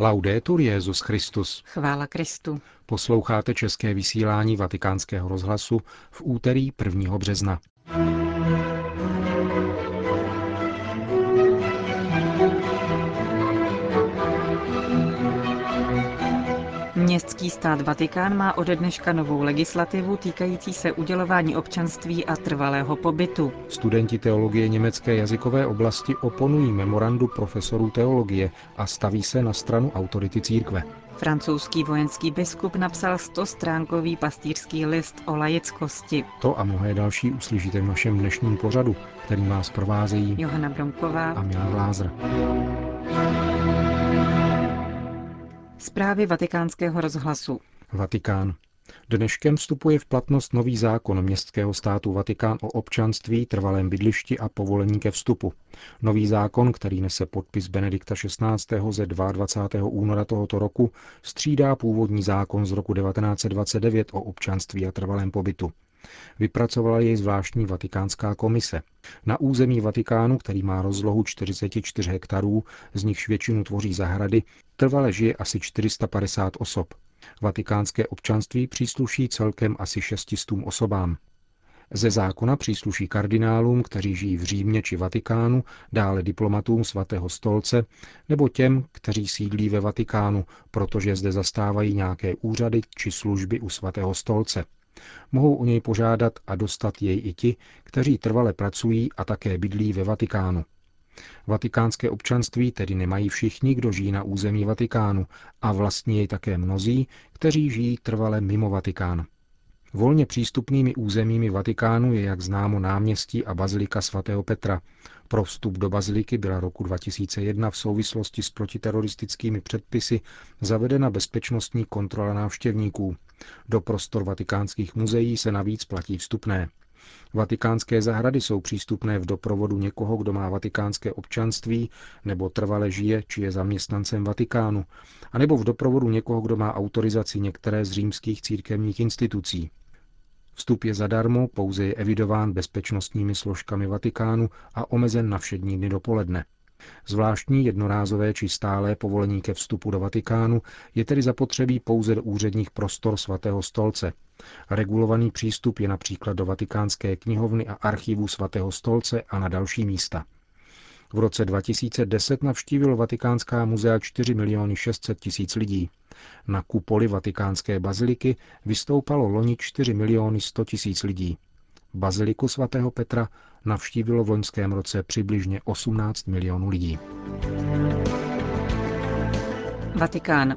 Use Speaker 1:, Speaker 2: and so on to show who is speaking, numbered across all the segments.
Speaker 1: Laudetur Jezus Christus.
Speaker 2: Chvála Kristu.
Speaker 1: Posloucháte české vysílání Vatikánského rozhlasu v úterý 1. března.
Speaker 2: Městský stát Vatikán má ode dneška novou legislativu týkající se udělování občanství a trvalého pobytu.
Speaker 1: Studenti teologie německé jazykové oblasti oponují memorandu profesorů teologie a staví se na stranu autority církve.
Speaker 2: Francouzský vojenský biskup napsal 100-stránkový pastýřský list o lajeckosti.
Speaker 1: To a mnohé další uslyšíte v našem dnešním pořadu, který vás provázejí
Speaker 2: Johana Bromková
Speaker 1: a Milan Glázer.
Speaker 2: Zprávy vatikánského rozhlasu.
Speaker 1: Vatikán. Dneškem vstupuje v platnost nový zákon městského státu Vatikán o občanství, trvalém bydlišti a povolení ke vstupu. Nový zákon, který nese podpis Benedikta XVI. ze 22. února tohoto roku, střídá původní zákon z roku 1929 o občanství a trvalém pobytu. Vypracovala jej zvláštní vatikánská komise. Na území Vatikánu, který má rozlohu 44 hektarů, z nichž většinu tvoří zahrady, trvale žije asi 450 osob. Vatikánské občanství přísluší celkem asi 600 osobám. Ze zákona přísluší kardinálům, kteří žijí v Římě či Vatikánu, dále diplomatům svatého stolce nebo těm, kteří sídlí ve Vatikánu, protože zde zastávají nějaké úřady či služby u svatého stolce. Mohou o něj požádat a dostat jej i ti, kteří trvale pracují a také bydlí ve Vatikánu. Vatikánské občanství tedy nemají všichni, kdo žijí na území Vatikánu a vlastní jej také mnozí, kteří žijí trvale mimo Vatikán. Volně přístupnými územími Vatikánu je, jak známo, náměstí a bazilika svatého Petra. Pro vstup do baziliky byla roku 2001 v souvislosti s protiteroristickými předpisy zavedena bezpečnostní kontrola návštěvníků. Do prostor vatikánských muzeí se navíc platí vstupné. Vatikánské zahrady jsou přístupné v doprovodu někoho, kdo má vatikánské občanství nebo trvale žije či je zaměstnancem Vatikánu, anebo v doprovodu někoho, kdo má autorizaci některé z římských církevních institucí. Vstup je zadarmo, pouze je evidován bezpečnostními složkami Vatikánu a omezen na všední dny dopoledne. Zvláštní jednorázové či stálé povolení ke vstupu do Vatikánu je tedy zapotřebí pouze do úředních prostor svatého stolce. Regulovaný přístup je například do Vatikánské knihovny a archivu svatého stolce a na další místa. V roce 2010 navštívilo Vatikánská muzea 4 miliony 600 tisíc lidí. Na kupoli Vatikánské baziliky vystoupalo loni 4 miliony 100 tisíc lidí. Baziliku svatého Petra navštívilo v loňském roce přibližně 18 milionů lidí.
Speaker 2: Vatikán.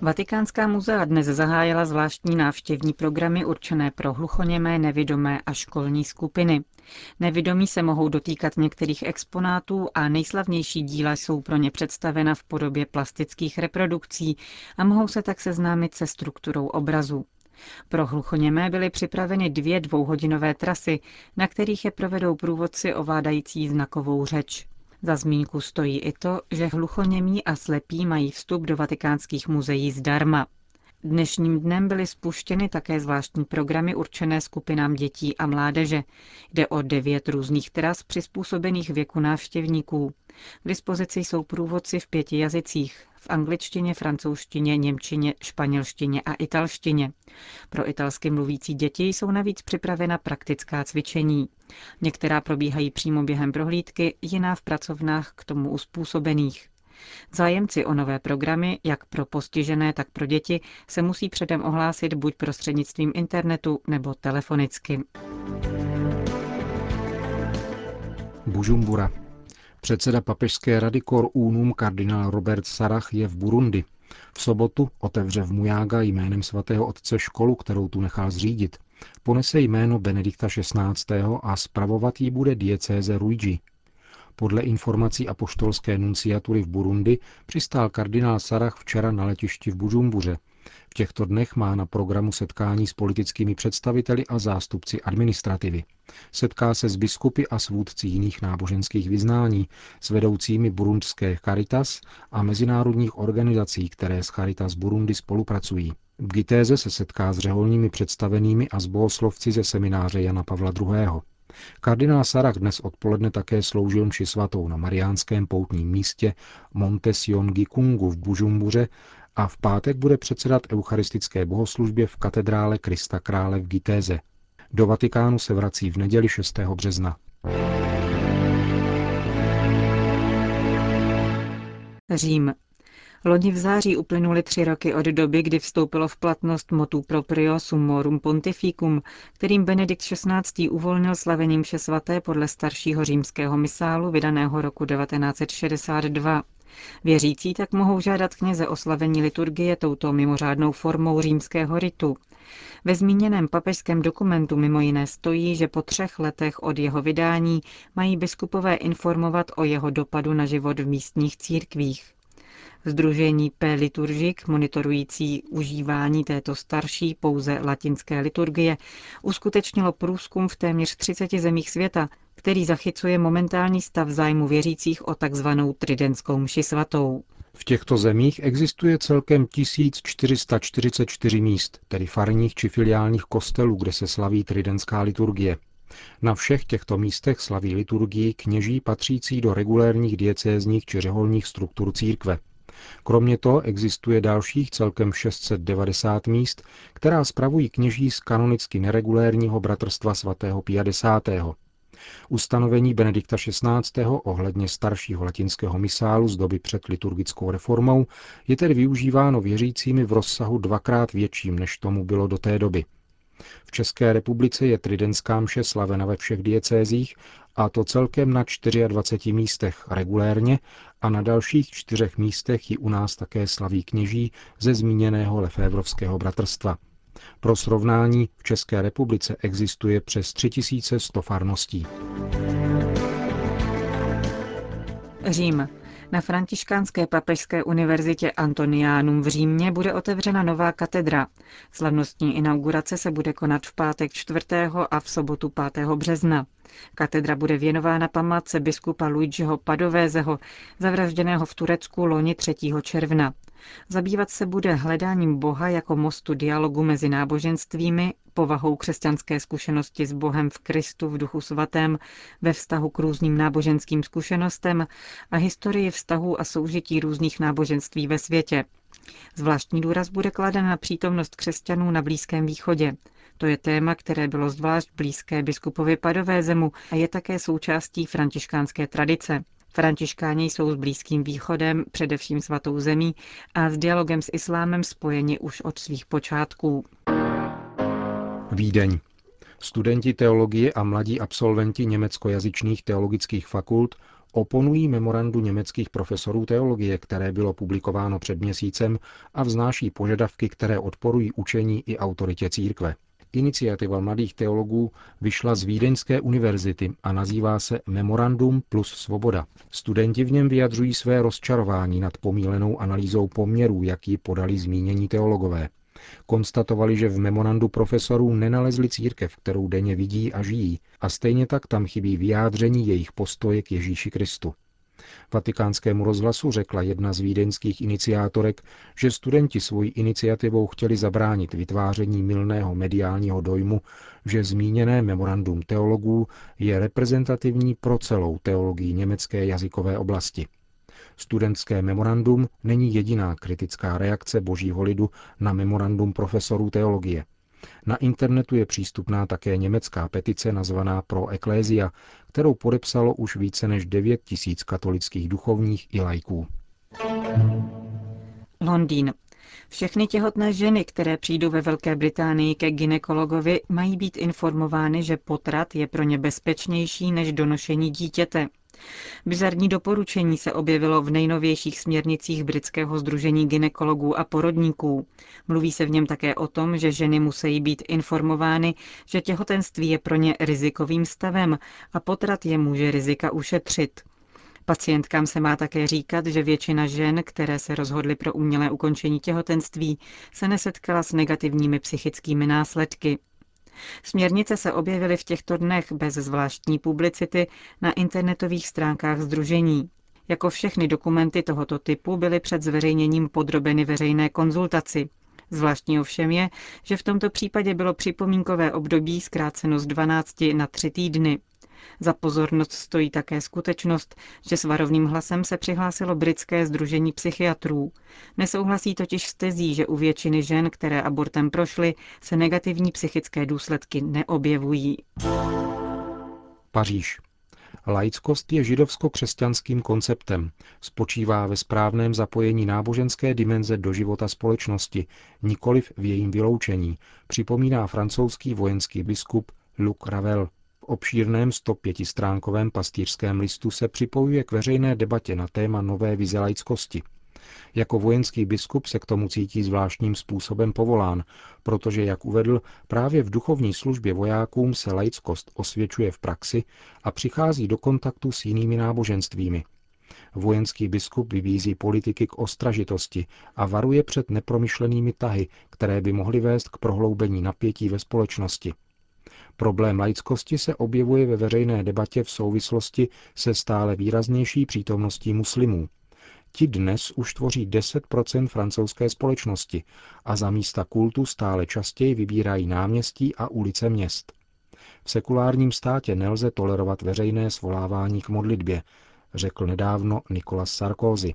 Speaker 2: Vatikánská muzea dnes zahájila zvláštní návštěvní programy určené pro hluchoněmé, nevidomé a školní skupiny. Nevidomí se mohou dotýkat některých exponátů a nejslavnější díla jsou pro ně představena v podobě plastických reprodukcí a mohou se tak seznámit se strukturou obrazu. Pro hluchoněmé byly připraveny dvě dvouhodinové trasy, na kterých je provedou průvodci ovládající znakovou řeč. Za zmínku stojí i to, že hluchoněmí a slepí mají vstup do vatikánských muzeí zdarma. Dnešním dnem byly spuštěny také zvláštní programy určené skupinám dětí a mládeže. Jde o devět různých tras přizpůsobených věku návštěvníků. K dispozici jsou průvodci v pěti jazycích. V angličtině, francouzštině, němčině, španělštině a italštině. Pro italsky mluvící děti jsou navíc připravena praktická cvičení. Některá probíhají přímo během prohlídky, jiná v pracovnách k tomu uspůsobených. Zájemci o nové programy, jak pro postižené, tak pro děti, se musí předem ohlásit buď prostřednictvím internetu nebo telefonicky.
Speaker 1: Bujumbura. Předseda papežské rady Cor Unum kardinál Robert Sarach je v Burundi. V sobotu otevře v Mujága jménem svatého otce školu, kterou tu nechal zřídit. Ponese jméno Benedikta XVI. a spravovat ji bude diecéze Ruigi. Podle informací apoštolské nunciatury v Burundi přistál kardinál Sarach včera na letišti v Bužumbuře. V těchto dnech má na programu setkání s politickými představiteli a zástupci administrativy. Setká se s biskupy a s vůdci jiných náboženských vyznání, s vedoucími burundské Caritas a mezinárodních organizací, které s Caritas Burundi spolupracují. V Gitéze se setká s řeholními představenými a s bohoslovci ze semináře Jana Pavla II. Kardinál Sarach dnes odpoledne také sloužil mši svatou na mariánském poutním místě Monte Sion Gikungu v Bužumbuře a v pátek bude předsedat eucharistické bohoslužbě v katedrále Krista Krále v Gitéze. Do Vatikánu se vrací v neděli 6. března.
Speaker 2: Řím. Loni v září uplynuly tři roky od doby, kdy vstoupilo v platnost motu proprio summorum pontificum, kterým Benedikt XVI. uvolnil slavení mše svaté podle staršího římského misálu vydaného roku 1962. Věřící tak mohou žádat kněze o slavení liturgie touto mimořádnou formou římského ritu. Ve zmíněném papežském dokumentu mimo jiné stojí, že po třech letech od jeho vydání mají biskupové informovat o jeho dopadu na život v místních církvích. Združení P. Liturgik, monitorující užívání této starší pouze latinské liturgie, uskutečnilo průzkum v téměř 30 zemích světa, který zachycuje momentální stav zájmu věřících o takzvanou tridentskou mši svatou.
Speaker 1: V těchto zemích existuje celkem 1444 míst, tedy farních či filiálních kostelů, kde se slaví tridentská liturgie. Na všech těchto místech slaví liturgii kněží patřící do regulérních diecézních či řeholních struktur církve. Kromě toho existuje dalších celkem 690 míst, která spravují kněží z kanonicky neregulérního bratrstva svatého 50. Ustanovení Benedikta XVI. ohledně staršího latinského misálu z doby před liturgickou reformou je tedy využíváno věřícími v rozsahu dvakrát větším, než tomu bylo do té doby. V České republice je tridentská mše slavena ve všech diecézích a to celkem na 24 místech regulérně a na dalších čtyřech místech ji u nás také slaví kněží ze zmíněného Lefévrovského bratrstva. Pro srovnání v České republice existuje přes 3100 farností.
Speaker 2: Řím. Na Františkánské papežské univerzitě Antoniánum v Římě bude otevřena nová katedra. Slavnostní inaugurace se bude konat v pátek 4. a v sobotu 5. března. Katedra bude věnována památce biskupa Luigiho Padovézeho, zavražděného v Turecku loni 3. června. Zabývat se bude hledáním Boha jako mostu dialogu mezi náboženstvími, povahou křesťanské zkušenosti s Bohem v Kristu v duchu svatém ve vztahu k různým náboženským zkušenostem a historii vztahů a soužití různých náboženství ve světě. Zvláštní důraz bude kladen na přítomnost křesťanů na Blízkém východě. To je téma, které bylo zvlášť blízké biskupovi Padovézemu a je také součástí františkánské tradice. Františkáni jsou s Blízkým východem, především svatou zemí, a s dialogem s islámem spojeni už od svých počátků.
Speaker 1: Vídeň. Studenti teologie a mladí absolventi německojazyčných teologických fakult oponují memorandu německých profesorů teologie, které bylo publikováno před měsícem a vznáší požadavky, které odporují učení i autoritě církve. Iniciativa mladých teologů vyšla z Vídeňské univerzity a nazývá se Memorandum plus svoboda. Studenti v něm vyjadřují své rozčarování nad pomílenou analýzou poměrů, jaký podali zmínění teologové. Konstatovali, že v memorandu profesorů nenalezli církev, kterou denně vidí a žijí, a stejně tak tam chybí vyjádření jejich postoje k Ježíši Kristu. Vatikánskému rozhlasu řekla jedna z vídeňských iniciátorek, že studenti svojí iniciativou chtěli zabránit vytváření milného mediálního dojmu, že zmíněné memorandum teologů je reprezentativní pro celou teologii německé jazykové oblasti. Studentské memorandum není jediná kritická reakce božího lidu na memorandum profesorů teologie. Na internetu je přístupná také německá petice nazvaná Pro Ecclesia, kterou podepsalo už více než 9 tisíc katolických duchovních i lajků.
Speaker 2: Londýn. Všechny těhotné ženy, které přijdou ve Velké Británii ke ginekologovi, mají být informovány, že potrat je pro ně bezpečnější než donošení dítěte. Bizarní doporučení se objevilo v nejnovějších směrnicích britského združení ginekologů a porodníků. Mluví se v něm také o tom, že ženy musí být informovány, že těhotenství je pro ně rizikovým stavem a potrat je může rizika ušetřit. Pacientkám se má také říkat, že většina žen, které se rozhodly pro umělé ukončení těhotenství, se nesetkala s negativními psychickými následky. Směrnice se objevily v těchto dnech bez zvláštní publicity na internetových stránkách Združení. Jako všechny dokumenty tohoto typu byly před zveřejněním podrobeny veřejné konzultaci. Zvláštní ovšem je, že v tomto případě bylo připomínkové období zkráceno z 12 na 3 týdny. Za pozornost stojí také skutečnost, že s varovným hlasem se přihlásilo britské združení psychiatrů. Nesouhlasí totiž s tezí, že u většiny žen, které abortem prošly, se negativní psychické důsledky neobjevují.
Speaker 1: Paříž. Laickost je židovsko-křesťanským konceptem. Spočívá ve správném zapojení náboženské dimenze do života společnosti, nikoliv v jejím vyloučení, připomíná francouzský vojenský biskup Luc Ravel. V obšírném 105-stránkovém pastýřském listu se připojuje k veřejné debatě na téma nové vize laickosti. Jako vojenský biskup se k tomu cítí zvláštním způsobem povolán, protože, jak uvedl, právě v duchovní službě vojákům se laickost osvědčuje v praxi a přichází do kontaktu s jinými náboženstvími. Vojenský biskup vybízí politiky k ostražitosti a varuje před nepromyšlenými tahy, které by mohly vést k prohloubení napětí ve společnosti. Problém laickosti se objevuje ve veřejné debatě v souvislosti se stále výraznější přítomností muslimů. Ti dnes už tvoří 10% francouzské společnosti a za místa kultu stále častěji vybírají náměstí a ulice měst. V sekulárním státě nelze tolerovat veřejné svolávání k modlitbě, řekl nedávno Nicolas Sarkozy.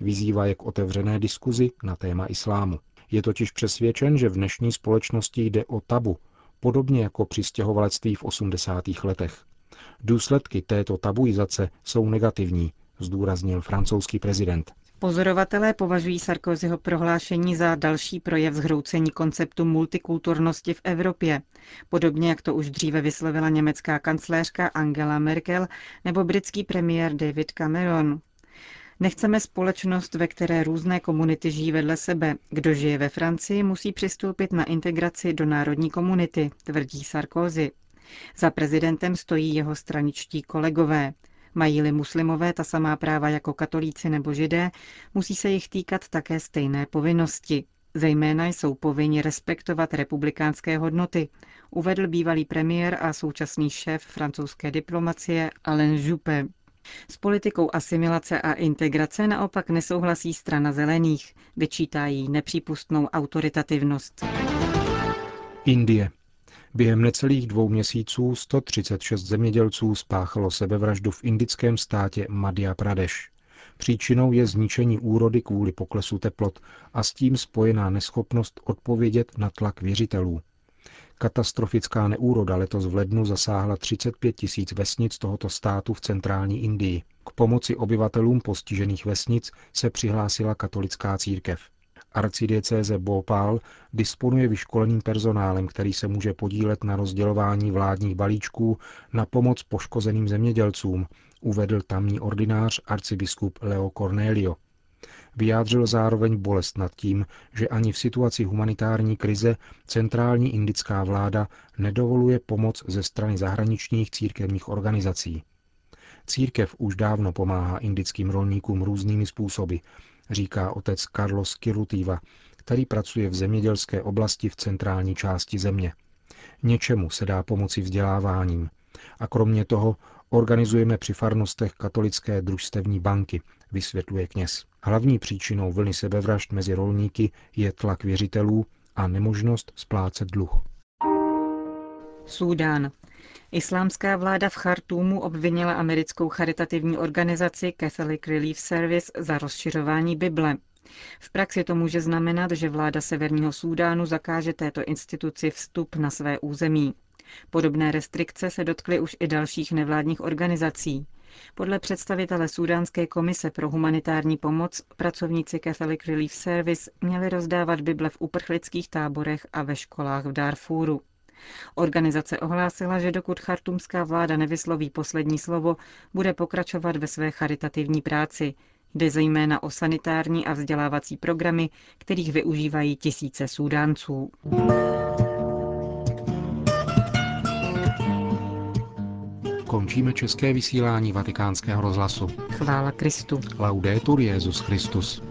Speaker 1: Vyzývá je k otevřené diskuzi na téma islámu. Je totiž přesvědčen, že v dnešní společnosti jde o tabu, podobně jako při stěhovalectví v 80. letech. Důsledky této tabuizace jsou negativní, zdůraznil francouzský prezident.
Speaker 2: Pozorovatelé považují Sarkozyho prohlášení za další projev zhroucení konceptu multikulturnosti v Evropě, podobně jak to už dříve vyslovila německá kancléřka Angela Merkel nebo britský premiér David Cameron. Nechceme společnost, ve které různé komunity žijí vedle sebe. Kdo žije ve Francii, musí přistoupit na integraci do národní komunity, tvrdí Sarkozy. Za prezidentem stojí jeho straničtí kolegové. Mají-li muslimové ta samá práva jako katolíci nebo židé, musí se jich týkat také stejné povinnosti. Zejména jsou povinni respektovat republikánské hodnoty, uvedl bývalý premiér a současný šéf francouzské diplomacie Alain Juppé. S politikou asimilace a integrace naopak nesouhlasí strana zelených, vyčítá jí nepřípustnou autoritativnost.
Speaker 1: Indie. Během necelých dvou měsíců 136 zemědělců spáchalo sebevraždu v indickém státě Madhya Pradesh. Příčinou je zničení úrody kvůli poklesu teplot a s tím spojená neschopnost odpovědět na tlak věřitelů. Katastrofická neúroda letos v lednu zasáhla 35 tisíc vesnic tohoto státu v centrální Indii. K pomoci obyvatelům postižených vesnic se přihlásila katolická církev. Arcidiecéze Bhopal disponuje vyškoleným personálem, který se může podílet na rozdělování vládních balíčků na pomoc poškozeným zemědělcům, uvedl tamní ordinář arcibiskup Leo Cornelio. Vyjádřil zároveň bolest nad tím, že ani v situaci humanitární krize centrální indická vláda nedovoluje pomoc ze strany zahraničních církevních organizací. Církev už dávno pomáhá indickým rolníkům různými způsoby, říká otec Carlos Kirutiva, který pracuje v zemědělské oblasti v centrální části země. Něčemu se dá pomoci vzděláváním. A kromě toho organizujeme při farnostech katolické družstevní banky, vysvětluje kněz. Hlavní příčinou vlny sebevražd mezi rolníky je tlak věřitelů a nemožnost splácet dluh.
Speaker 2: Súdán. Islámská vláda v Chartúmu obvinila americkou charitativní organizaci Catholic Relief Service za rozšiřování Bible. V praxi to může znamenat, že vláda Severního Súdánu zakáže této instituci vstup na své území. Podobné restrikce se dotkly už i dalších nevládních organizací. Podle představitele Súdánské komise pro humanitární pomoc pracovníci Catholic Relief Service měli rozdávat Bible v uprchlických táborech a ve školách v Darfuru. Organizace ohlásila, že dokud chartumská vláda nevysloví poslední slovo, bude pokračovat ve své charitativní práci. Jde zejména o sanitární a vzdělávací programy, kterých využívají tisíce Súdánců.
Speaker 1: Končíme české vysílání vatikánského rozhlasu.
Speaker 2: Chvála Kristu.
Speaker 1: Laudetur Jezus Christus.